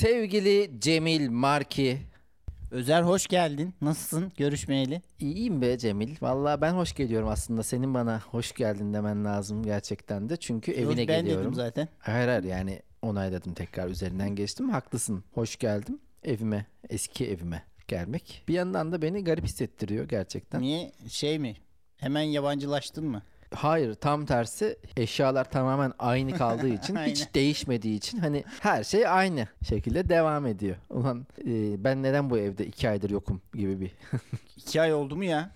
Sevgili Cemil Marki. Özer hoş geldin. Nasılsın? Görüşmeyeli. İyiyim be Cemil. Vallahi ben hoş geliyorum aslında. Senin bana hoş geldin demen lazım gerçekten de. Çünkü Yok, evine ben geliyorum. dedim zaten. Hayır hayır yani onayladım tekrar üzerinden geçtim. Haklısın. Hoş geldim. Evime, eski evime gelmek. Bir yandan da beni garip hissettiriyor gerçekten. Niye? Şey mi? Hemen yabancılaştın mı? Hayır tam tersi eşyalar tamamen aynı kaldığı için hiç değişmediği için hani her şey aynı şekilde devam ediyor. Ulan e, ben neden bu evde iki aydır yokum gibi bir İki ay oldu mu ya?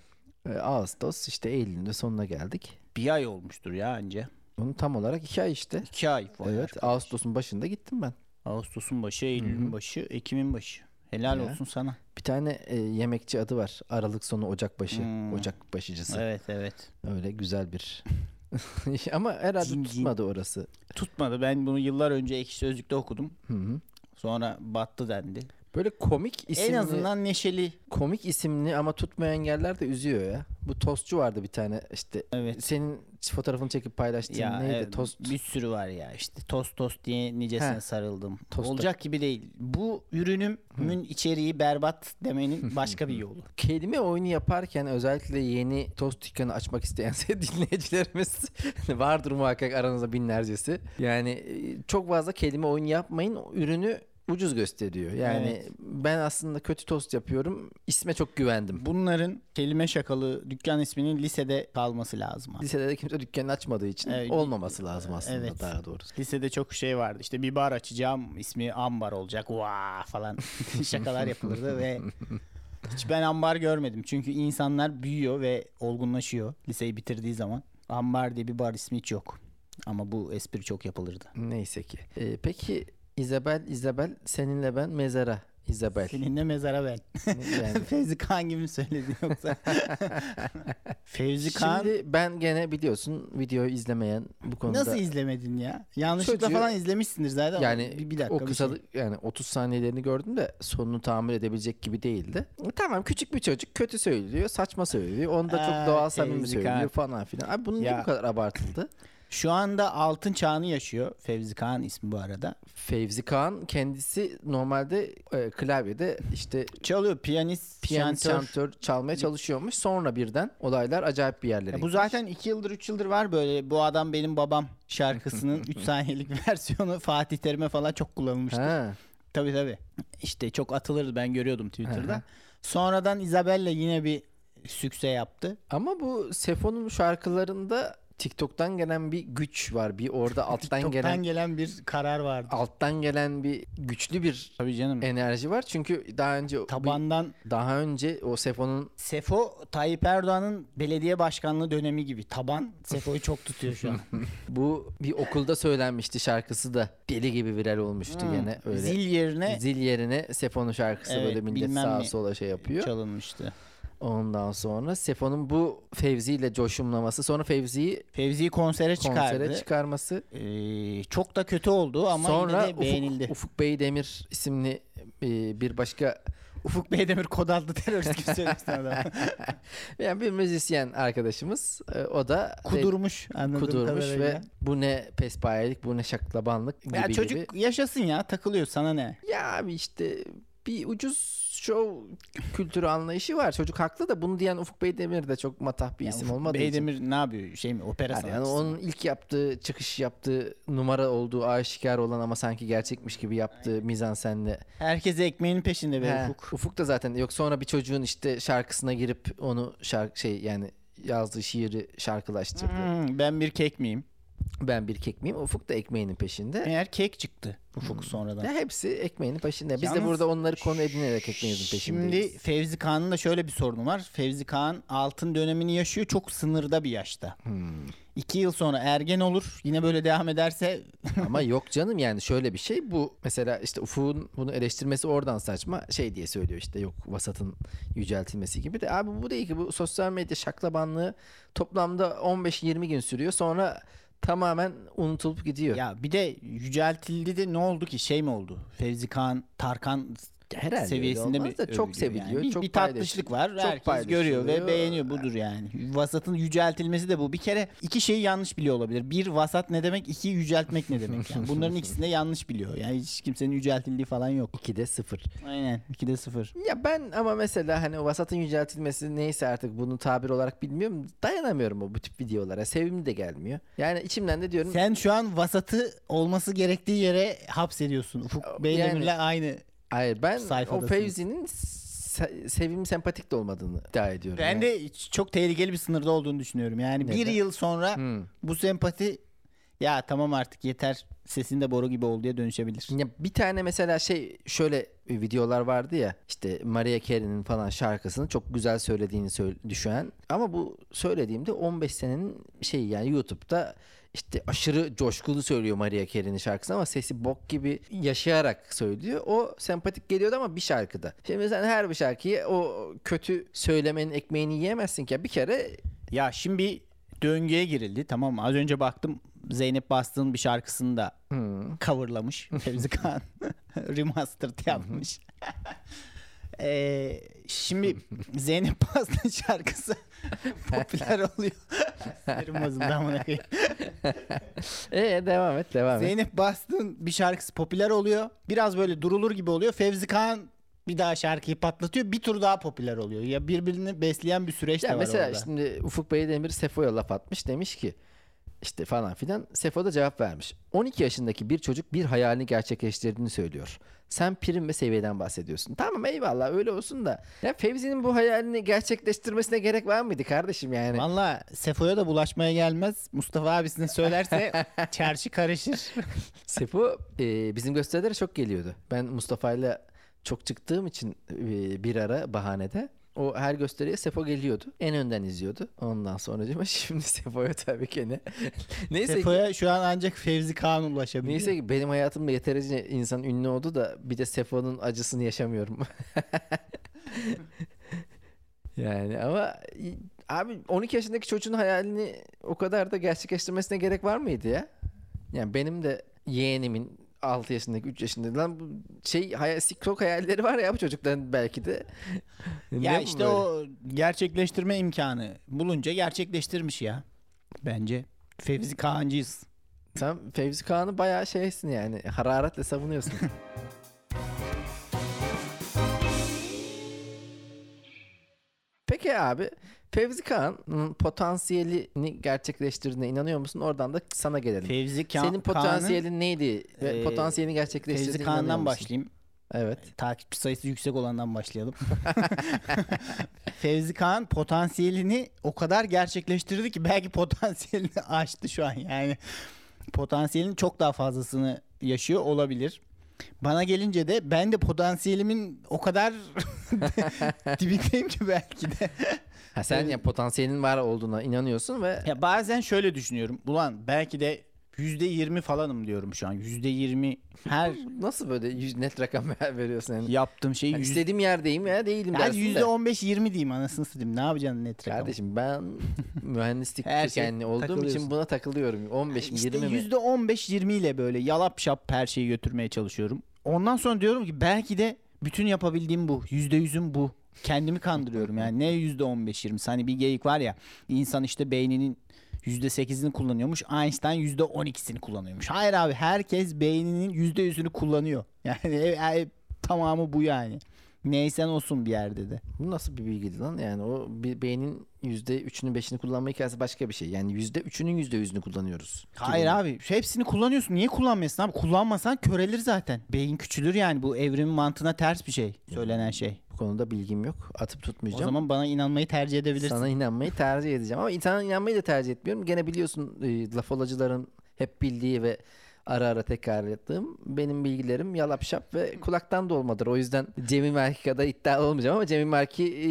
e, Ağustos işte Eylül'ün de sonuna geldik. Bir ay olmuştur ya anca. Onun tam olarak iki ay işte. İki ay. Evet arkadaş. Ağustos'un başında gittim ben. Ağustos'un başı, Eylül'ün başı, Ekim'in başı. Helal Ya. olsun sana. Bir tane e, yemekçi adı var. Aralık sonu Ocak başı. Hmm. Ocak başıcısı. Evet evet. Öyle güzel bir. Ama herhalde Cin cin. tutmadı orası. Tutmadı. Ben bunu yıllar önce Ekşi Sözlük'te okudum. Hı hı. Sonra battı dendi. Böyle komik isimli. En azından neşeli. komik isimli ama tutmayan yerler de üzüyor ya. Bu tostçu vardı bir tane işte. Evet. Senin fotoğrafını çekip paylaştığın Ya neydi? evet, Tost. bir sürü var ya işte tost tost diye nicesine Heh. sarıldım. Tosta. Olacak gibi değil. Bu ürünümün içeriği berbat demenin başka bir yolu. Kelime oyunu yaparken özellikle yeni tost dükkanı açmak isteyen dinleyicilerimiz vardır muhakkak aranızda binlercesi. Yani e, çok fazla kelime oyunu yapmayın. Ürünü ucuz gösteriyor. Yani Evet. ben aslında kötü tost yapıyorum. İsme çok güvendim. Bunların kelime şakalı dükkan isminin lisede kalması lazım. abi. Lisede de kimse dükkanı açmadığı için Evet. olmaması lazım aslında Evet. daha doğrusu. Lisede çok şey vardı. İşte bir bar açacağım. ismi Ambar olacak. Vaa falan şakalar yapılırdı ve hiç ben ambar görmedim. Çünkü insanlar büyüyor ve olgunlaşıyor liseyi bitirdiği zaman. Ambar diye bir bar ismi hiç yok. Ama bu espri çok yapılırdı. Neyse ki. Ee, peki Isabel, Isabel seninle ben mezara. Isabel. Seninle mezara ben. yani Fevzi Kağan gibi mi söyledin yoksa? Fevzi Kağan Şimdi ben gene biliyorsun videoyu izlemeyen bu konuda nasıl izlemedin ya? Yanlışlıkla Çocuğu- falan izlemişsindir zaten. yani bir, bir dakika o bir kısa şey. yani 30 saniyelerini gördüm de sonunu tahammül edebilecek gibi değildi. Tamam küçük bir çocuk kötü söylüyor, saçma söylüyor. Onda Aa, çok doğal samimi söylüyor falan filan. Abi bunun niye Ya. bu kadar abartıldı? Şu anda altın çağını yaşıyor. Fevzi Kağan ismi bu arada. Fevzi Kağan kendisi normalde e, klavyede işte Çalıyor piyanist, piyanist şantör. şantör çalmaya çalışıyormuş. Sonra birden olaylar acayip bir yerlere Ya bu zaten 2 yıldır 3 yıldır var böyle bu adam benim babam şarkısının 3 saniyelik versiyonu Fatih Terim'e falan çok kullanılmıştı. Ha. Tabii tabii. İşte çok atılırdı ben görüyordum Hı Twitter'da. hı. Sonradan Isabella yine bir sükse yaptı. Ama bu Sefo'nun şarkılarında TikTok'tan gelen bir güç var. Bir orada alttan TikTok'tan gelen gelen bir karar vardı. alttan gelen bir güçlü bir Tabii canım. enerji var. Çünkü daha önce bir- Tabandan daha önce o Sefo'nun Sefo Tayyip Erdoğan'ın belediye başkanlığı dönemi gibi. Taban Sefo'yu çok tutuyor şu an. bu bir okulda söylenmişti şarkısı da deli gibi viral olmuştu Hmm. gene öyle. Zil yerine Zil yerine Sefo'nun şarkısı Evet, böyle millet sağa sola şey yapıyor. çalınmıştı. Ondan sonra Sefo'nun bu Fevzi ile coşumlaması sonra Fevzi'yi Fevzi'yi konsere çıkardı. konsere çıkarması Ee, çok da kötü oldu ama sonra yine de beğenildi. Ufuk, Ufuk Beydemir isimli e, bir başka Ufuk Beydemir kod adlı terörist gibi söylemiştin adam. yani bir müzisyen arkadaşımız e, o da Kudurmuş anladığım kudurmuş kadarıyla. ve bu ne pespayelik bu ne şaklabanlık gibi ya çocuk gibi. yaşasın ya takılıyor sana ne? Ya abi işte bir ucuz show kültürü anlayışı var. Çocuk haklı da bunu diyen Ufuk Beydemir de çok matah bir Ya isim Ufuk olmadığı için. Beydemir ne yapıyor? Şey mi opera Yani, yani sanatçısı onun ilk yaptığı çıkış yaptığı numara olduğu aşikar olan ama sanki gerçekmiş gibi yaptığı mizansenle Herkes ekmeğinin peşinde be He, Ufuk. Ufuk da zaten yok sonra bir çocuğun işte şarkısına girip onu şarkı şey yani yazdığı şiiri şarkılaştırdı. Hmm, ben bir kek miyim? Ben bir kek miyim? Ufuk da ekmeğinin peşinde. Meğer kek çıktı Ufuk sonradan. Ya hepsi ekmeğinin peşinde. Biz de Yalnız burada onları konu edinerek ekmeğimizin peşindeyiz. Şimdi Fevzi Kağan'ın da şöyle bir sorunu var. Fevzi Kağan altın dönemini yaşıyor çok sınırda bir yaşta. Hmm. İki yıl sonra ergen olur. Yine böyle devam ederse Ama yok canım yani şöyle bir şey bu mesela işte Ufuk'un bunu eleştirmesi oradan saçma şey diye söylüyor işte yok vasatın yüceltilmesi gibi de abi bu değil ki bu sosyal medya şaklabanlığı toplamda 15-20 gün sürüyor sonra tamamen unutulup gidiyor. Ya bir de yüceltildi de ne oldu ki şey mi oldu? Fevzi Kağan, Tarkan Herhalde seviyesinde mi da çok seviliyor. yani? Bir, çok bir tatlışlık var. çok Herkes görüyor ve beğeniyor budur yani. Vasatın yüceltilmesi de bu. Bir kere iki şeyi yanlış biliyor olabilir. Bir vasat ne demek? iki yüceltmek ne demek? Yani bunların ikisini de yanlış biliyor. Yani hiç kimsenin yüceltildiği falan yok. 2'de 0. Aynen. 2'de 0. Ya ben ama mesela hani vasatın yüceltilmesi neyse artık bunu tabir olarak bilmiyorum. Dayanamıyorum o bu tip videolara. Sevimli de gelmiyor. Yani içimden de diyorum Sen şu an vasatı olması gerektiği yere hapsediyorsun. Ufuk Beydemir'le aynı. Hayır ben o. Fevzi'nin se- sevimli sempatik de olmadığını iddia ediyorum. Ben yani. de çok tehlikeli bir sınırda olduğunu düşünüyorum. Yani bir Neden? yıl sonra Hmm. bu sempati ya tamam artık yeter sesinde boru gibi ol diye dönüşebilir. Ya bir tane mesela şey şöyle videolar vardı ya işte Mariah Carey'nin falan şarkısını çok güzel söylediğini söyle, düşen ama bu söylediğimde 15 senenin şeyi yani YouTube'da işte aşırı coşkulu söylüyor Mariah Carey'nin şarkısını ama sesi bok gibi yaşayarak söylüyor. O sempatik geliyordu ama bir şarkıda. Şimdi sen her bir şarkıyı o kötü söylemenin ekmeğini yiyemezsin ki. Bir kere Ya şimdi bir döngüye girildi tamam? Az önce baktım Zeynep Bastık'ın bir şarkısını da hmm, coverlamış Fevzi Kağan. Remastered yapmış. Ee, şimdi Zeynep Bastık'ın şarkısı popüler oluyor. Sinirim bozuldu amına koyayım. ee, devam et devam et. Zeynep Bastık'ın bir şarkısı popüler oluyor. Biraz böyle durulur gibi oluyor. Fevzi Kağan bir daha şarkıyı patlatıyor. Bir tur daha popüler oluyor. Ya birbirini besleyen bir süreç de Ya var mesela orada. şimdi Ufuk Beydemir Sefo'ya laf atmış demiş ki işte falan filan. Sefo da cevap vermiş. 12 yaşındaki bir çocuk bir hayalini gerçekleştirdiğini söylüyor. Sen prim ve seviyeden bahsediyorsun. Tamam eyvallah öyle olsun da. Ya Fevzi'nin bu hayalini gerçekleştirmesine gerek var mıydı kardeşim yani? Valla Sefo'ya da bulaşmaya gelmez. Mustafa abisine söylerse çarşı karışır. Sefo e, bizim gösterilere çok geliyordu. Ben Mustafa'yla çok çıktığım için e, bir ara bahanede o her gösteriye Sefo geliyordu. En önden izliyordu. Ondan sonra şimdi Sefo'ya tabii ki ne. Neyse ki- Sefo'ya şu an ancak Fevzi Kağan ulaşabiliyor. Neyse ki benim hayatımda yeterince insan ünlü oldu da bir de Sefo'nun acısını yaşamıyorum. yani ama abi 12 yaşındaki çocuğun hayalini o kadar da gerçekleştirmesine gerek var mıydı ya? Yani benim de yeğenimin 6 yaşındaki 3 yaşında lan bu şey hayal, TikTok hayalleri var ya bu çocukların belki de. Ya işte böyle? o gerçekleştirme imkanı bulunca gerçekleştirmiş ya. Bence. Fevzi Kağancıyız. Sen Fevzi Kağan'ı bayağı şeysin yani hararetle savunuyorsun. Peki abi Fevzi Kağan'ın potansiyelini gerçekleştirdiğine inanıyor musun? Oradan da sana gelelim. Fevzi Ka- Senin potansiyelin neydi? Ve Ee, potansiyelini gerçekleştirdiğine Fevzi Kağan'dan başlayayım. Evet. Takipçi sayısı yüksek olandan başlayalım. Fevzi Kağan potansiyelini o kadar gerçekleştirdi ki belki potansiyelini aştı şu an yani. Potansiyelin çok daha fazlasını yaşıyor olabilir. Bana gelince de ben de potansiyelimin o kadar dibindeyim ki belki de. Ha, sen ya potansiyelin var olduğuna inanıyorsun ve Ya bazen şöyle düşünüyorum. Ulan belki de yüzde yirmi falanım diyorum şu an. Yüzde yirmi her nasıl böyle yüz net rakam ver- veriyorsun? Yani, yaptığım şey Hani yüz- istediğim yerdeyim ya değilim Yani dersin yüzde de. on beş yirmi diyeyim anasını satayım. Ne yapacaksın net rakam? Kardeşim ben mühendislik Her şey kökenli olduğum takılıyorsun. için buna takılıyorum. 15 mi İşte 20 mi? yüzde on beş yirmi ile böyle yalap şap her şeyi götürmeye çalışıyorum. Ondan sonra diyorum ki belki de bütün yapabildiğim bu. Yüzde yüzüm bu. Kendimi kandırıyorum yani. Ne yüzde on beş yirmi? Hani bir geyik var ya. insan işte beyninin yüzde sekizini kullanıyormuş. Einstein yüzde on ikisini kullanıyormuş. Hayır abi herkes beyninin yüzde yüzünü kullanıyor. Yani e- e- tamamı bu yani. Neysen olsun bir yerde de. Bu nasıl bir bilgiydi lan? Yani o bir beynin %3'ünü 5'ini kullanma hikayesi başka bir şey. Yani %3'ünün %100'ünü kullanıyoruz. Hayır abi hepsini kullanıyorsun. Niye kullanmıyorsun abi? Kullanmasan körelir zaten. Beyin küçülür yani bu evrimin mantığına ters bir şey söylenen şey. Bu konuda bilgim yok. Atıp O tutmayacağım. zaman bana inanmayı tercih edebilirsin. Sana inanmayı tercih edeceğim. Ama sana inanmayı da tercih etmiyorum. Gene biliyorsun e, laf olacıların hep bildiği ve ara ara tekrar ettiğim benim bilgilerim yalap şap ve kulaktan dolmadır. O yüzden Cemil Merki kadar iddia olmayacağım ama Cemil Merki e,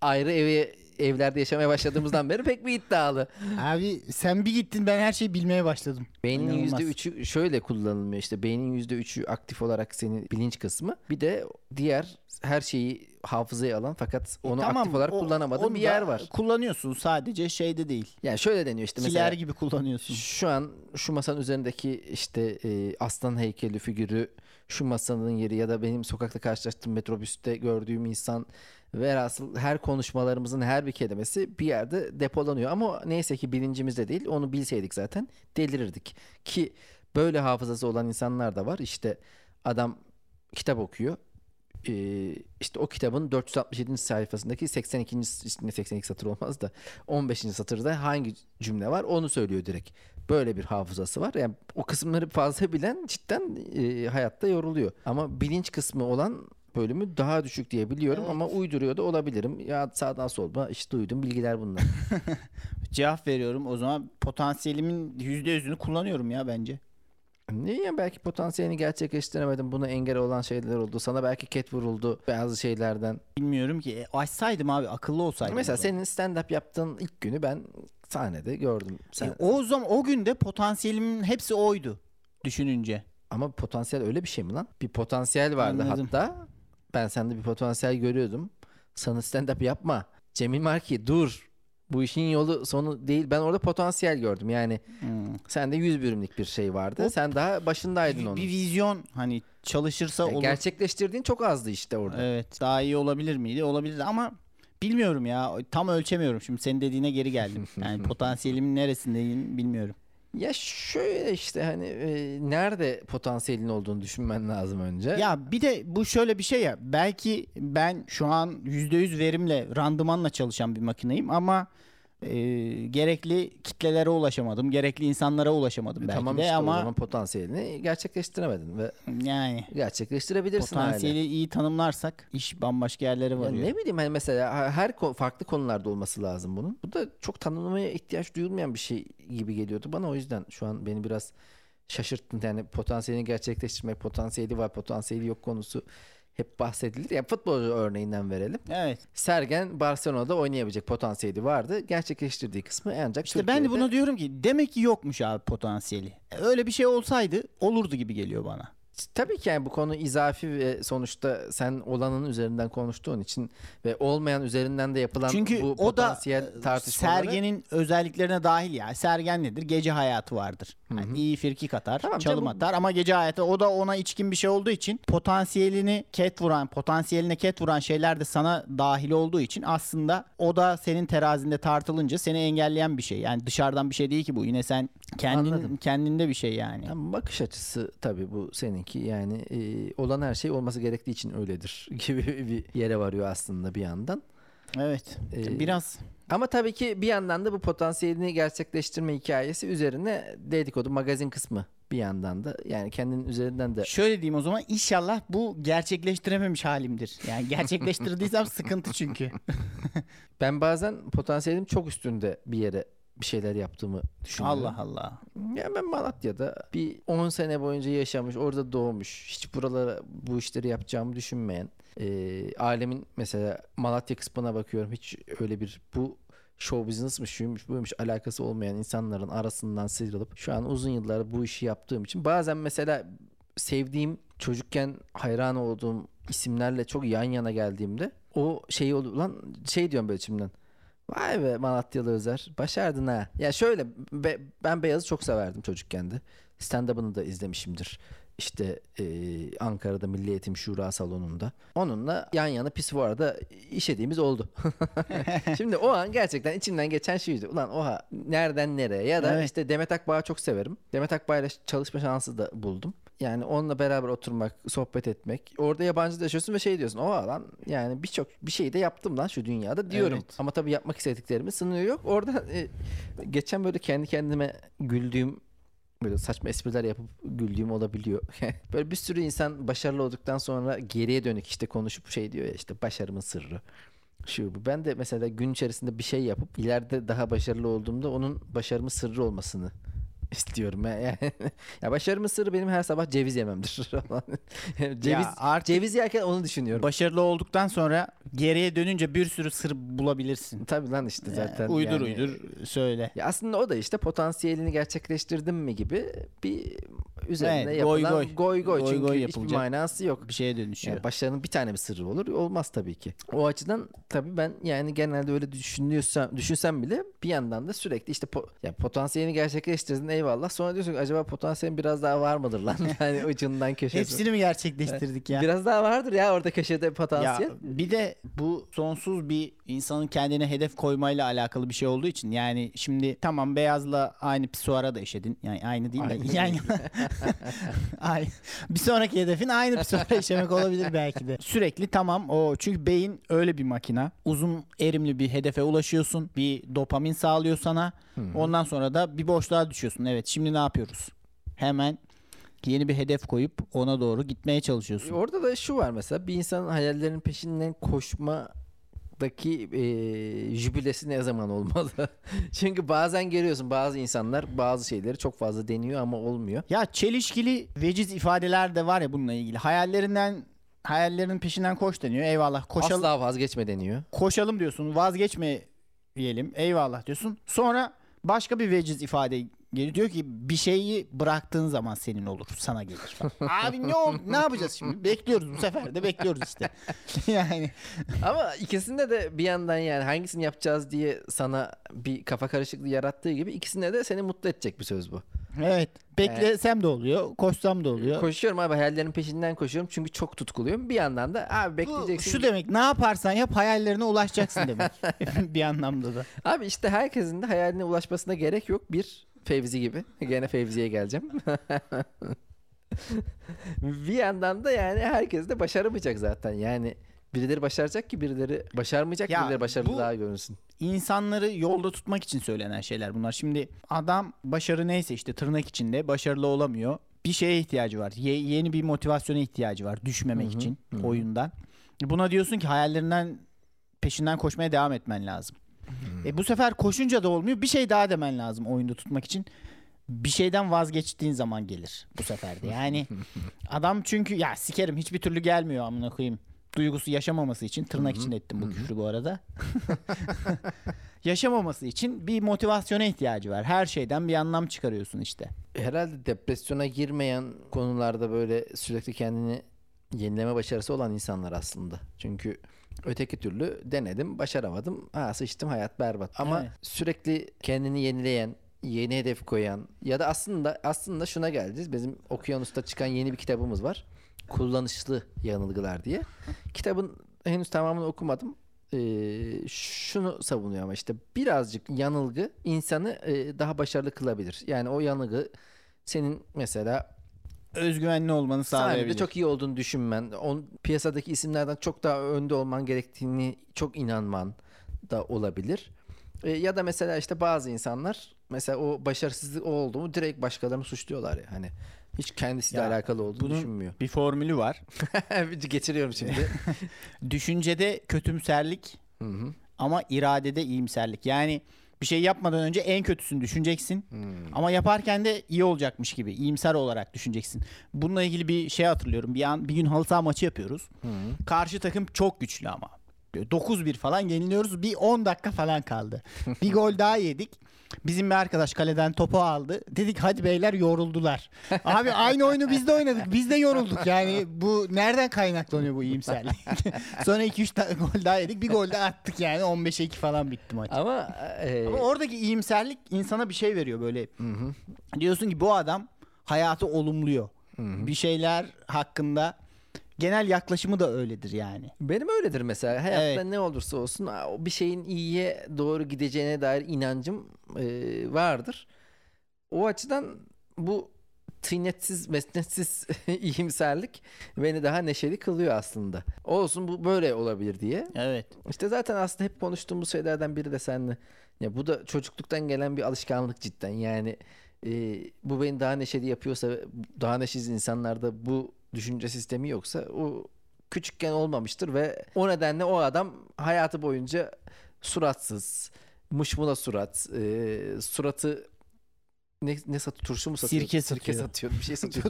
ayrı evi evlerde yaşamaya başladığımızdan beri pek bir iddialı. Abi sen bir gittin ben her şeyi bilmeye başladım. Beynin İnanılmaz. %3'ü şöyle kullanılmıyor işte beynin %3'ü aktif olarak senin bilinç kısmı bir de diğer her şeyi hafızaya alan fakat onu Tamam, aktif olarak o- kullanamadığın bir yer var. Kullanıyorsun sadece şeyde değil. Yani şöyle deniyor işte mesela gibi kullanıyorsun. şu an şu masanın üzerindeki işte e, aslan heykeli figürü şu masanın yeri ya da benim sokakta karşılaştığım metrobüste gördüğüm insan velhasıl her konuşmalarımızın her bir kelimesi bir yerde depolanıyor. Ama neyse ki bilincimizde değil. Onu bilseydik zaten delirirdik. Ki böyle hafızası olan insanlar da var. İşte adam kitap okuyor. Ee, işte o kitabın 467. sayfasındaki 82. işte 82 satır olmaz da 15. satırda hangi cümle var onu söylüyor direkt. Böyle bir hafızası var. Yani o kısımları fazla bilen cidden e, hayatta yoruluyor. Ama bilinç kısmı olan bölümü daha düşük diye biliyorum Evet. ama uyduruyor da olabilirim. Ya sağdan soldan işte duydum bilgiler bunlar. Cevap veriyorum. O zaman potansiyelimin %100'ünü kullanıyorum ya bence. Niye ya belki potansiyelini gerçekleştiremedim. Buna engel olan şeyler oldu. Sana belki ket vuruldu bazı şeylerden. Bilmiyorum ki. E, açsaydım abi akıllı olsaydım. Mesela senin stand-up yaptığın ilk günü ben sahnede gördüm. Sen, E, o zaman o günde potansiyelimin hepsi oydu düşününce. Ama potansiyel öyle bir şey mi lan? Bir potansiyel vardı Anladım. hatta. Ben sende bir potansiyel görüyordum. Sana stand-up yapma. Cemil Marki dur. Bu işin yolu sonu değil. Ben orada potansiyel gördüm. Yani Hmm. sende 100 bölümlük bir şey vardı. O- Sen daha başındaydın Bir, onun. bir vizyon hani çalışırsa Yani olur. gerçekleştirdiğin çok azdı işte orada. Evet. Daha iyi olabilir miydi? Olabilirdi ama bilmiyorum ya. Tam ölçemiyorum. Şimdi senin dediğine geri geldim. Yani potansiyelimin neresindeyim bilmiyorum. Ya şöyle işte hani e, nerede potansiyelin olduğunu düşünmen lazım önce. Ya bir de bu şöyle bir şey ya. Belki ben şu an %100 verimle, randımanla çalışan bir makineyim ama e, gerekli kitlelere ulaşamadım. Gerekli insanlara ulaşamadım belki E, tamam de işte o ama zaman potansiyelini gerçekleştiremedin ve yani gerçekleştirebilirsin hala. potansiyeli iyi tanımlarsak iş bambaşka yerlere varıyor. ne bileyim hani mesela her farklı konularda olması lazım bunun. Bu da çok tanımlamaya ihtiyaç duyulmayan bir şey gibi geliyordu bana o yüzden şu an beni biraz şaşırttın. Yani potansiyelini gerçekleştirmek, potansiyeli var, potansiyeli yok konusu hep bahsedilir. Ya futbolcu örneğinden verelim. Evet. Sergen Barcelona'da oynayabilecek potansiyeli vardı. Gerçekleştirdiği kısmı ancak İşte ben de Türkiye'de- buna diyorum ki demek ki yokmuş abi potansiyeli. Öyle bir şey olsaydı olurdu gibi geliyor bana. Tabii ki yani bu konu izafi ve sonuçta sen olanın üzerinden konuştuğun için ve olmayan üzerinden de yapılan Çünkü bu o da potansiyel e, tartışmaları Sergen'in özelliklerine dahil ya. Sergen nedir? Gece hayatı vardır. Yani iyi firkik atar, Tamam çalım bu- atar ama gece hayatı o da ona içkin bir şey olduğu için potansiyelini ket vuran, potansiyeline ket vuran şeyler de sana dahil olduğu için aslında o da senin terazinde tartılınca seni engelleyen bir şey. Yani dışarıdan bir şey değil ki bu. Yine sen kendin Anladım. kendinde bir şey yani. Ama bakış açısı tabii bu seninki yani e, olan her şey olması gerektiği için öyledir gibi bir yere varıyor aslında bir yandan. Evet. Ee, Biraz Ama tabii ki bir yandan da bu potansiyelini gerçekleştirme hikayesi üzerine dedikodu magazin kısmı bir yandan da yani kendinin üzerinden de Şöyle diyeyim o zaman inşallah bu gerçekleştirememiş halimdir. Yani gerçekleştirdiysem sıkıntı çünkü. ben bazen potansiyelim çok üstünde bir yere bir şeyler yaptığımı düşünüyorum. Allah Allah. Ya ben Malatya'da bir 10 sene boyunca yaşamış, orada doğmuş, hiç buralara bu işleri yapacağımı düşünmeyen, e, alemin mesela Malatya kısmına bakıyorum hiç öyle bir bu show business'mış, şuymuş, buymuş alakası olmayan insanların arasından sıyrılıp şu an uzun yıllar bu işi yaptığım için bazen mesela sevdiğim çocukken hayran olduğum isimlerle çok yan yana geldiğimde o şey oldu lan şey diyorum böyle içimden. Vay be Malatyalı Özer. Başardın ha. Ya şöyle be- ben Beyaz'ı çok severdim çocukken de. Stand-up'ını da izlemişimdir. İşte e, Ankara'da Milli Eğitim Şura Salonu'nda. Onunla yan yana Pisuvar'da işediğimiz oldu. Şimdi o an gerçekten içimden geçen şeydi. Ulan oha nereden nereye? Ya da Evet. işte Demet Akbağ'ı çok severim. Demet Akbağ'la çalışma şansı da buldum. Yani onunla beraber oturmak, sohbet etmek. Orada yabancı da yaşıyorsun ve şey diyorsun. Oha lan yani birçok bir şey de yaptım lan şu dünyada diyorum. Evet. Ama tabii yapmak istediklerimin sınırı yok. Orada e, geçen böyle kendi kendime güldüğüm böyle saçma espriler yapıp güldüğüm olabiliyor. böyle bir sürü insan başarılı olduktan sonra geriye dönük işte konuşup şey diyor ya işte başarımın sırrı. Şu bu. Ben de mesela gün içerisinde bir şey yapıp ileride daha başarılı olduğumda onun başarımın sırrı olmasını istiyorum. Ya, yani, ya başarımın sırrı benim her sabah ceviz yememdir. ceviz, Ya artık ceviz yerken onu düşünüyorum. başarılı olduktan sonra geriye dönünce bir sürü sır bulabilirsin. Tabii lan işte zaten. Yani uydur yani- uydur söyle. Ya aslında o da işte potansiyelini gerçekleştirdim mi gibi bir üzerine Evet, yapılan goy. goy goy. Goy Çünkü goy hiçbir yapılacak. manası yok. Bir şeye dönüşüyor. Yani başarının bir tane bir sırrı olur. Olmaz tabii ki. O açıdan tabii ben yani genelde öyle düşünüyorsam, düşünsem bile bir yandan da sürekli işte po- ya potansiyelini gerçekleştirdin eyvallah. Sonra diyorsun ki acaba potansiyelin biraz daha var mıdır lan? Yani ucundan köşesi. Hepsini mi gerçekleştirdik ya? Biraz daha vardır ya orada köşede potansiyel. Ya bir de bu sonsuz bir insanın kendine hedef koymayla alakalı bir şey olduğu için yani şimdi tamam beyazla aynı pisuara da işedin. Yani aynı değil de Aynı yan yana. Aynı. Bir sonraki hedefin aynı pisuara işemek olabilir belki de. Sürekli tamam o çünkü beyin öyle bir makina. Uzun erimli bir hedefe ulaşıyorsun. Bir dopamin sağlıyor sana. Ondan sonra da bir boşluğa düşüyorsun. Evet şimdi ne yapıyoruz? Hemen yeni bir hedef koyup ona doğru gitmeye çalışıyorsun. Orada da şu var mesela bir insanın hayallerinin peşinden koşmadaki e, jübilesi ne zaman olmalı? Çünkü bazen görüyorsun bazı insanlar bazı şeyleri çok fazla deniyor ama olmuyor. Ya çelişkili veciz ifadeler de var ya bununla ilgili. Hayallerinden hayallerinin peşinden koş deniyor. Eyvallah. Koşalım, Asla vazgeçme deniyor. koşalım diyorsun. Vazgeçmeyelim. Eyvallah diyorsun. Sonra başka bir veciz ifade geliyor. Diyor ki bir şeyi bıraktığın zaman senin olur. Sana gelir. Abi ne ol- ne yapacağız şimdi? Bekliyoruz bu sefer de bekliyoruz işte. yani Ama ikisinde de bir yandan yani hangisini yapacağız diye sana bir kafa karışıklığı yarattığı gibi ikisinde de seni mutlu edecek bir söz bu. evet. Beklesem de oluyor. Koşsam da oluyor. Koşuyorum abi hayallerin peşinden koşuyorum çünkü çok tutkuluyum. Bir yandan da abi Bu bekleyeceksin. şu demek ne yaparsan yap hayallerine ulaşacaksın demek. bir anlamda da. Abi işte herkesin de hayaline ulaşmasına gerek yok. Bir Fevzi gibi. Gene Fevzi'ye geleceğim. bir yandan da yani herkes de başaramayacak zaten. Yani birileri başaracak ki birileri başarmayacak Ya birileri başarılı daha görünsün. insanları yolda tutmak için söylenen şeyler bunlar. Şimdi adam başarı neyse işte tırnak içinde başarılı olamıyor. Bir şeye ihtiyacı var. Ye- yeni bir motivasyona ihtiyacı var düşmemek Hı hı, için hı hı. oyundan. Buna diyorsun ki hayallerinden peşinden koşmaya devam etmen lazım. E bu sefer koşunca da olmuyor. Bir şey daha demen lazım oyunda tutmak için. Bir şeyden vazgeçtiğin zaman gelir bu sefer de. Yani adam çünkü ya sikerim hiçbir türlü gelmiyor amına koyayım. Duygusu yaşamaması için tırnak için ettim bu küfrü bu arada. yaşamaması için bir motivasyona ihtiyacı var. Her şeyden bir anlam çıkarıyorsun işte. Herhalde depresyona girmeyen konularda böyle sürekli kendini yenileme başarısı olan insanlar aslında. Çünkü öteki türlü denedim, başaramadım. Ha sıçtım hayat berbat. Ama Evet. sürekli kendini yenileyen, yeni hedef koyan ya da aslında aslında şuna geleceğiz. Bizim Okyanus'ta çıkan yeni bir kitabımız var. Kullanışlı yanılgılar diye. Kitabın henüz tamamını okumadım. Ee, şunu savunuyor ama işte birazcık yanılgı insanı e, daha başarılı kılabilir. Yani o yanılgı senin mesela Özgüvenli olmanı sahnede sağlayabilir. çok iyi olduğunu düşünmen, on, piyasadaki isimlerden çok daha önde olman gerektiğini çok inanman da olabilir. E, ya da mesela işte bazı insanlar mesela o başarısızlık o oldu mu direkt başkalarını suçluyorlar ya hani hiç kendisiyle Ya, alakalı olduğunu bunun- düşünmüyor. Bir formülü var. Geçiriyorum şimdi. Düşüncede kötümserlik Hı hı. ama iradede iyimserlik. Yani bir şey yapmadan önce en kötüsünü düşüneceksin. Hmm. Ama yaparken de iyi olacakmış gibi iyimser olarak düşüneceksin. Bununla ilgili bir şey hatırlıyorum. Bir an bir gün halı saha maçı yapıyoruz. Karşı takım çok güçlü ama. Böyle 9-1 falan yeniliyoruz. Bir 10 dakika falan kaldı. Bir gol daha yedik. Bizim bir arkadaş kaleden topu aldı. Dedik hadi beyler yoruldular. Abi aynı oyunu biz de oynadık. Biz de yorulduk. Yani bu nereden kaynaklanıyor bu iyimserlik? Sonra 2-3 tane gol daha yedik. Bir gol daha attık yani. 15'e 2 falan bitti maç. Ama, e, Ama oradaki iyimserlik insana bir şey veriyor böyle. hı hı. Diyorsun ki bu adam hayatı olumluyor. Hı hı. Bir şeyler hakkında genel yaklaşımı da öyledir yani. Benim öyledir mesela. Hayatta Evet. ne olursa olsun bir şeyin iyiye doğru gideceğine dair inancım e, vardır. O açıdan bu tıynetsiz, mesnetsiz iyimserlik beni daha neşeli kılıyor aslında. Olsun bu böyle olabilir diye. Evet. İşte zaten aslında hep konuştuğumuz şeylerden biri de seninle. Ya bu da çocukluktan gelen bir alışkanlık cidden. Yani e, bu beni daha neşeli yapıyorsa, daha neşesiz insanlarda bu düşünce sistemi yoksa o küçükken olmamıştır ve o nedenle o adam hayatı boyunca suratsız, mışmula surat, e, suratı ne, ne satıyor? Turşu mu satıyor? Sirke Sirke satıyor. satıyor. Bir şey satıyor.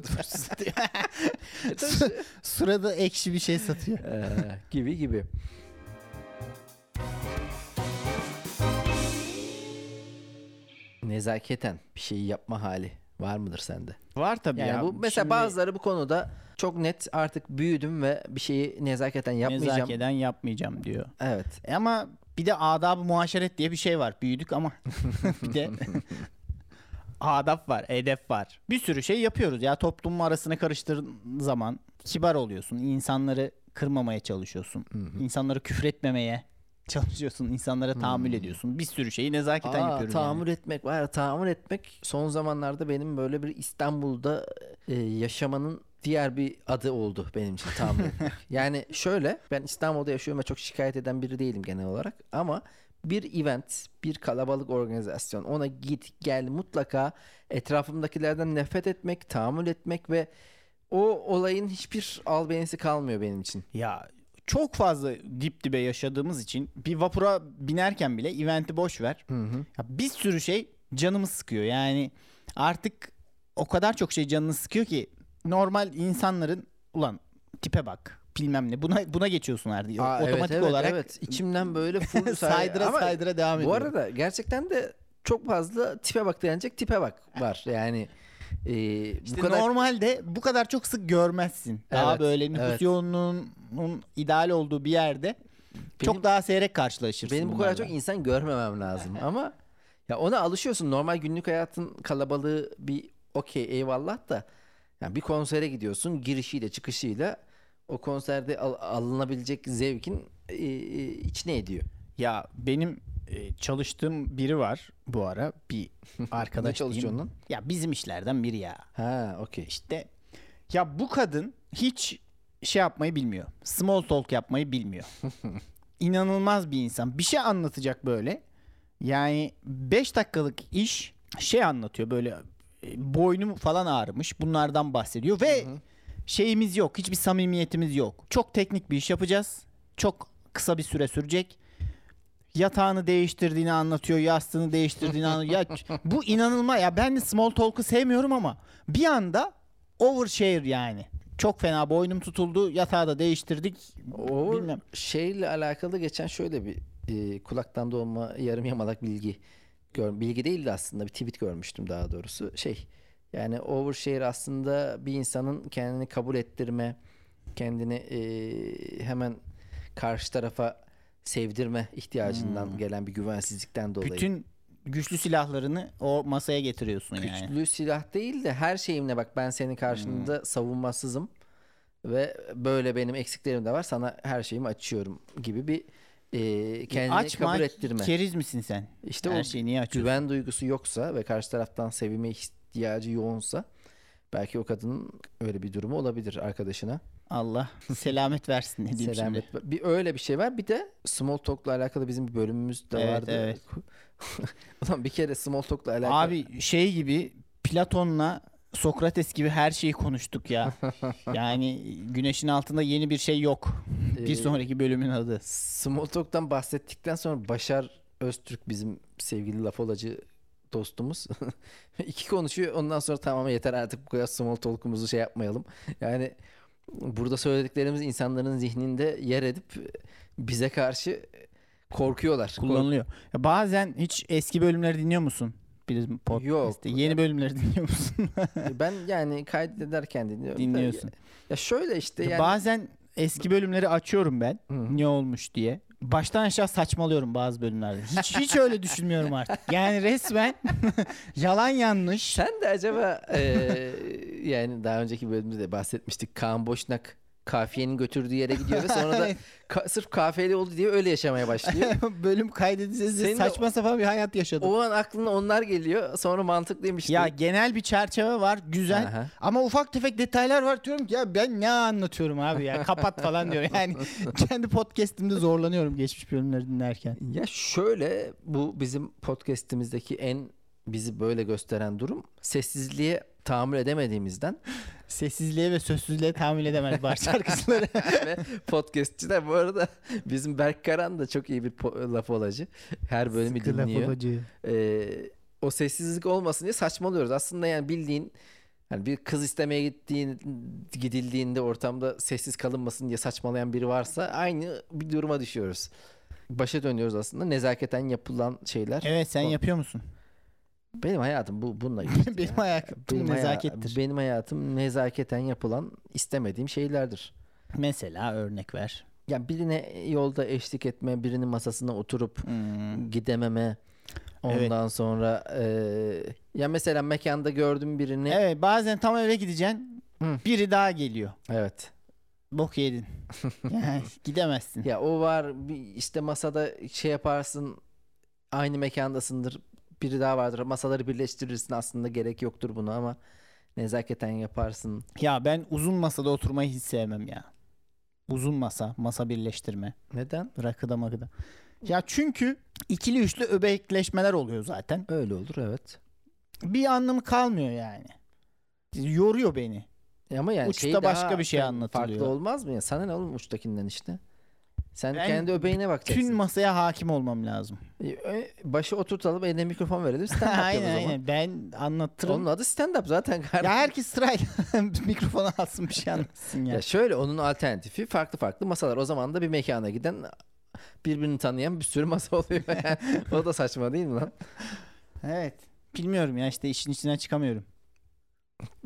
E, tabii. Sırada ekşi bir şey satıyor. Ee, gibi gibi. Nezaketen bir şeyi yapma hali var mıdır sende? Var tabii Yani ya. bu mesela Şimdi bazıları bu konuda çok net artık büyüdüm ve bir şeyi nezaketen yapmayacağım. nezaketen yapmayacağım diyor. Evet. E ama bir de adab-ı muaşeret diye bir şey var. Büyüdük ama bir de adap var, edep var. Bir sürü şey yapıyoruz ya toplum arasına karıştırdığın zaman kibar oluyorsun. insanları kırmamaya çalışıyorsun. İnsanları küfretmemeye çalışıyorsun. insanlara tahammül ediyorsun. Bir sürü şeyi nezaketen Aa, yapıyoruz. tahammül yani. etmek var tahammül etmek son zamanlarda benim böyle bir İstanbul'da e, yaşamanın diğer bir adı oldu benim için etmek. Yani şöyle ben İstanbul'da yaşıyorum ve çok şikayet eden biri değilim genel olarak ama bir event, bir kalabalık organizasyon ona git gel mutlaka etrafımdakilerden nefret etmek, tahammül etmek ve o olayın hiçbir albenisi kalmıyor benim için. Ya çok fazla dip dibe yaşadığımız için bir vapura binerken bile eventi boş ver. Ya bir sürü şey canımı sıkıyor. Yani artık o kadar çok şey canını sıkıyor ki normal insanların ulan tipe bak bilmem ne buna buna geçiyorsun artık. Aa, evet, Otomatik evet, olarak evet. içimden böyle full saydıra Ama saydıra devam Bu ediyor. arada gerçekten de çok fazla tipe bak denecek tipe bak var. Yani e, İşte bu kadar normalde bu kadar çok sık görmezsin. Daha Evet, böyle nüfus evet. yoğunluğunun ideal olduğu bir yerde Benim- çok daha seyrek karşılaşırsın. benim bu kadar bunlarla. çok insan görmemem lazım ama ya ona alışıyorsun. Normal günlük hayatın kalabalığı bir okey eyvallah da yani bir konsere gidiyorsun girişiyle çıkışıyla o konserde al- alınabilecek zevkin e, e, içine ediyor. Ya benim e, çalıştığım biri var bu ara bir Ne arkadaş çalışıyorsun diyeyim. lan? Ya bizim işlerden biri ya. Ha okey. İşte ya bu kadın hiç şey yapmayı bilmiyor. Small talk yapmayı bilmiyor. İnanılmaz bir insan. Bir şey anlatacak böyle. Yani 5 dakikalık iş şey anlatıyor böyle boynum falan ağrımış. Bunlardan bahsediyor ve şeyimiz yok. Hiçbir samimiyetimiz yok. Çok teknik bir iş yapacağız. Çok kısa bir süre sürecek. Yatağını değiştirdiğini anlatıyor, yastığını değiştirdiğini anlatıyor. Ya bu inanılmaz. Ya ben de small talk'u sevmiyorum ama bir anda overshare yani. Çok fena boynum tutuldu. Yatağı da değiştirdik. O Bilmem. şeyle alakalı geçen şöyle bir e, kulaktan dolma yarım yamalak bilgi gör, bilgi değildi aslında bir tweet görmüştüm daha doğrusu şey yani overshare aslında bir insanın kendini kabul ettirme kendini e, hemen karşı tarafa sevdirme ihtiyacından gelen bir güvensizlikten dolayı. Bütün güçlü silahlarını o masaya getiriyorsun yani. Güçlü silah değil de her şeyimle bak ben senin karşında savunmasızım ve böyle benim eksiklerim de var sana her şeyimi açıyorum gibi bir e, kendini Açma, kabul ettirme. keriz misin sen? İşte Her o şeyi niye açıyorsun? güven duygusu yoksa ve karşı taraftan sevilme ihtiyacı yoğunsa belki o kadının öyle bir durumu olabilir arkadaşına. Allah selamet versin ne diyeyim Selamet. şimdi. Bir öyle bir şey var. Bir de small talk'la alakalı bizim bir bölümümüz de Evet, vardı. evet. Ulan bir kere small talk'la alakalı. Abi şey gibi Platon'la Sokrates gibi her şeyi konuştuk ya. yani güneşin altında yeni bir şey yok. Bir Ee, sonraki bölümün adı. Small Talk'tan bahsettikten sonra Başar Öztürk bizim sevgili laf olacı dostumuz. iki konuşuyor ondan sonra tamam yeter artık bu kadar small talk'umuzu şey yapmayalım. Yani burada söylediklerimiz insanların zihninde yer edip bize karşı korkuyorlar. Kork- Kullanılıyor. Ya bazen hiç eski bölümleri dinliyor musun? Bizim podcast'te. Yok. Yeni bölümleri dinliyor musun? ben yani kaydederken dinliyorum. da Dinliyorsun. Ya, ya şöyle işte yani. Bazen eski bölümleri açıyorum ben. Hı. Ne olmuş diye. Baştan aşağı saçmalıyorum bazı bölümlerde. Hiç hiç öyle düşünmüyorum artık. Yani resmen yalan yanlış. Sen de acaba eee, yani daha önceki bölümde de bahsetmiştik. Kaan Boşnak kafiyenin götürdüğü yere gidiyor ve sonra da ka- sırf kafiyeli oldu diye öyle yaşamaya başlıyor. Bölüm kaydedilse saçma sapan bir hayat yaşadım. o an aklına onlar geliyor. Sonra mantıklıymış. Ya diye. genel bir çerçeve var güzel Aha. ama ufak tefek detaylar var diyorum ki ya ben ne anlatıyorum abi ya kapat falan diyorum. Yani kendi podcast'imde zorlanıyorum geçmiş bölümleri dinlerken. Ya şöyle bu bizim podcast'imizdeki en bizi böyle gösteren durum sessizliğe tahammül edemediğimizden Sessizliğe ve sözsüzlüğe tahammül edemez bar şarkıcıları. ve podcastçiler bu arada bizim Berk Karan da çok iyi bir po- laf olacı. Her bölümü Sıkı dinliyor. Ee, o sessizlik olmasın diye saçmalıyoruz. Aslında yani bildiğin hani bir kız istemeye gittiğin gidildiğinde ortamda sessiz kalınmasın diye saçmalayan biri varsa aynı bir duruma düşüyoruz. Başa dönüyoruz aslında. Nezaketen yapılan şeyler. Evet sen O- yapıyor musun? Benim hayatım bu bununla ilgili. Benim ya. hayatım Benim haya- nezakettir. benim hayatım nezaketen yapılan istemediğim şeylerdir. Mesela örnek ver. Yani birine yolda eşlik etme, birinin masasına oturup Hmm. gidememe. Ondan sonra eee, ya mesela mekanda gördüm birini. Evet. Evet bazen tam eve gideceksin. Hı. Biri daha geliyor. Bok yedin. yani gidemezsin. Ya o var işte masada şey yaparsın aynı mekandasındır. Biri daha vardır. Masaları birleştirirsin aslında gerek yoktur buna ama nezaketen yaparsın. Ya ben uzun masada oturmayı hiç sevmem ya. Uzun masa, masa birleştirme. Neden? Rakıda makıda. Ya çünkü ikili üçlü öbekleşmeler oluyor zaten. Öyle olur evet. Bir anlamı kalmıyor yani. Yoruyor beni. Ama yani Uçta şey başka bir şey anlatılıyor. Farklı olmaz mı ya? Sana ne oğlum uçtakinden işte? Sen Ben kendi öbeğine bakacaksın. Tüm masaya hakim olmam lazım. E, Başı oturtalım eline mikrofon verelim stand up aynen o zaman. aynen. Ben anlatırım. Onun adı stand up zaten Ya kardeşim. herkes sırayla mikrofonu alsın bir şey anlatsın ya. Ya şöyle onun alternatifi farklı farklı masalar. O zaman da bir mekana giden birbirini tanıyan bir sürü masa oluyor. O da saçma değil mi lan? Evet. Bilmiyorum ya işte işin içinden çıkamıyorum.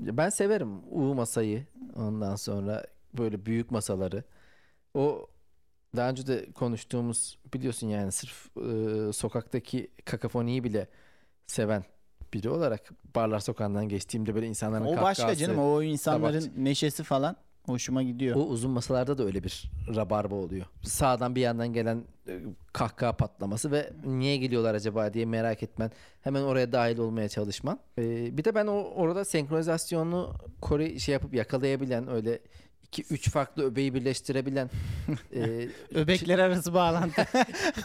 Ya Ben severim U masayı. Ondan sonra böyle büyük masaları. O daha önce de konuştuğumuz biliyorsun yani sırf e, sokaktaki kakafoniyi bile seven biri olarak barlar sokağından geçtiğimde böyle insanların O başka canım o insanların tabak- neşesi falan hoşuma gidiyor. O uzun masalarda da öyle bir rabarba oluyor. Sağdan bir yandan gelen e, kahkaha patlaması ve niye geliyorlar acaba diye merak etmen. Hemen oraya dahil olmaya çalışman. E, bir de ben o orada senkronizasyonu kore şey yapıp yakalayabilen öyle iki üç farklı öbeği birleştirebilen e, Öbekler arası bağlantı.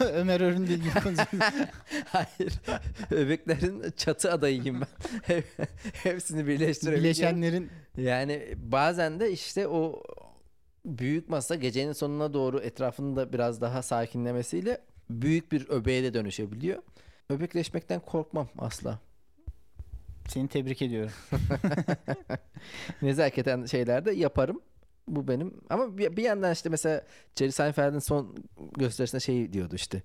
Ömer Öründül gibi konuşuyor. hayır öbeklerin çatı adayıyım ben. Hep- Hepsini birleştirebiliyorum. Bileşenlerin Yani bazen de işte o büyük masa gecenin sonuna doğru etrafını da biraz daha sakinlemesiyle büyük bir öbeğe de dönüşebiliyor. Öbekleşmekten korkmam asla. seni tebrik ediyorum. Nezaketen şeyler de yaparım. Bu benim ama bir, yandan işte mesela Jerry Seinfeld'in son gösterisinde şey diyordu işte.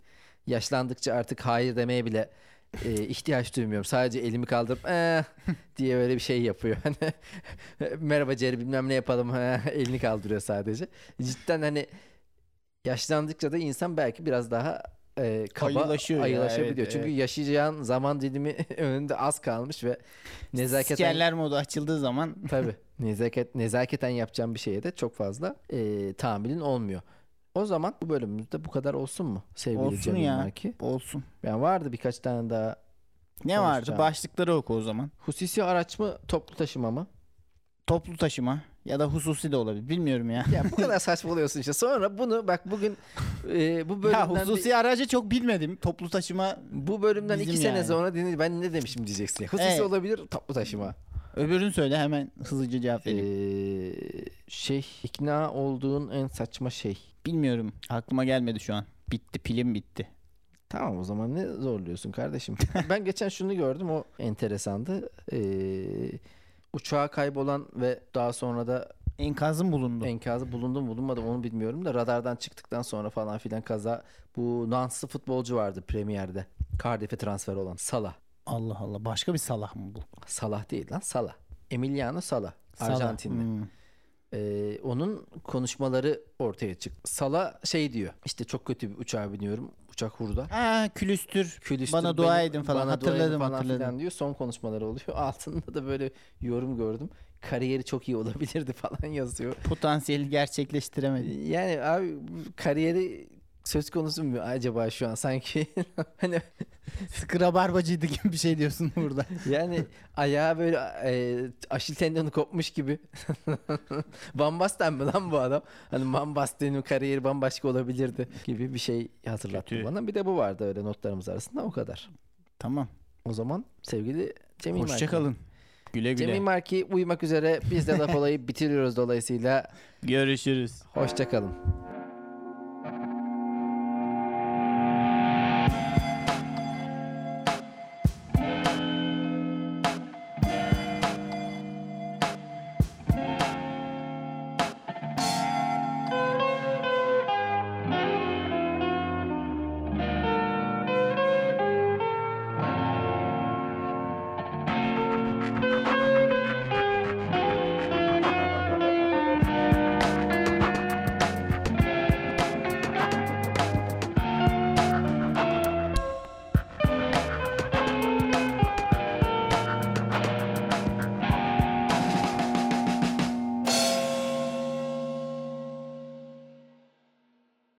Yaşlandıkça artık hayır demeye bile e, ihtiyaç duymuyorum. Sadece elimi kaldırıp "Eh," diye böyle bir şey yapıyor. Hani merhaba Jerry bilmem ne yapalım. elini kaldırıyor sadece. Cidden hani yaşlandıkça da insan belki biraz daha e, kaba Ayılaşıyor ya, ayılaşabiliyor. evet, Çünkü evet. yaşayacağın zaman dilimi önünde az kalmış ve nezaketen Sikerler modu açıldığı zaman Tabii. Nezaket, nezaketen yapacağım bir şeye de çok fazla e, tahammülün olmuyor. O zaman bu bölümümüzde bu kadar olsun mu sevgili Olsun Cemil ya. Marki? olsun. Yani vardı birkaç tane daha. Ne vardı? Başlıkları oku o zaman. Hususi araç mı toplu taşıma mı? Toplu taşıma ya da hususi de olabilir. Bilmiyorum ya. Ya bu kadar saçmalıyorsun işte. Sonra bunu bak bugün e, bu bölümden Ya bir- hususi aracı çok bilmedim. Toplu taşıma bu bölümden iki sene yani. sonra dinle ben ne demişim diyeceksin. Hususi Evet. olabilir toplu taşıma. öbürünü söyle hemen hızlıca cevap vereyim. şey ikna olduğun en saçma şey. Bilmiyorum. Aklıma gelmedi şu an. Bitti pilim bitti. Tamam o zaman ne zorluyorsun kardeşim? ben geçen şunu gördüm o enteresandı. Ee, uçağa kaybolan ve daha sonra da Enkazım bulundu. enkazı bulundu mu bulunmadı mı onu bilmiyorum da radardan çıktıktan sonra falan filan kaza. Bu Nanslı futbolcu vardı Premier'de. Cardiff'e transfer olan Salah. Allah Allah. Başka bir salah mı bu? Salah değil lan Salah. Emiliano Salah. Salah. Arjantinli. Hmm. Ee, onun konuşmaları ortaya çıktı. Salah şey diyor. İşte çok kötü bir uçağa biniyorum. Uçak hurda. Ha külüstür. Külüstür Bana dua beni- edin falan. bana dua edin Hatırladım, falan hatırladım. filan diyor. Son konuşmaları oluyor. Altında da böyle yorum gördüm. Kariyeri çok iyi olabilirdi falan yazıyor. Potansiyeli gerçekleştiremedi. Yani abi kariyeri söz konusu mu acaba şu an sanki hani Sıkı rabarbacıydı gibi bir şey diyorsun burada. yani ayağı böyle e, aşil tendonu kopmuş gibi. Van Basten mi lan bu adam? Hani Van Basten'in kariyeri bambaşka olabilirdi gibi bir şey hatırlattı Kötü. bana. Bir de bu vardı öyle notlarımız arasında o kadar. Tamam. O zaman sevgili Cemil. Hoşçakalın. Güle güle. Cemil Marki uyumak üzere biz de laf olayı bitiriyoruz dolayısıyla Görüşürüz. hoşçakalın.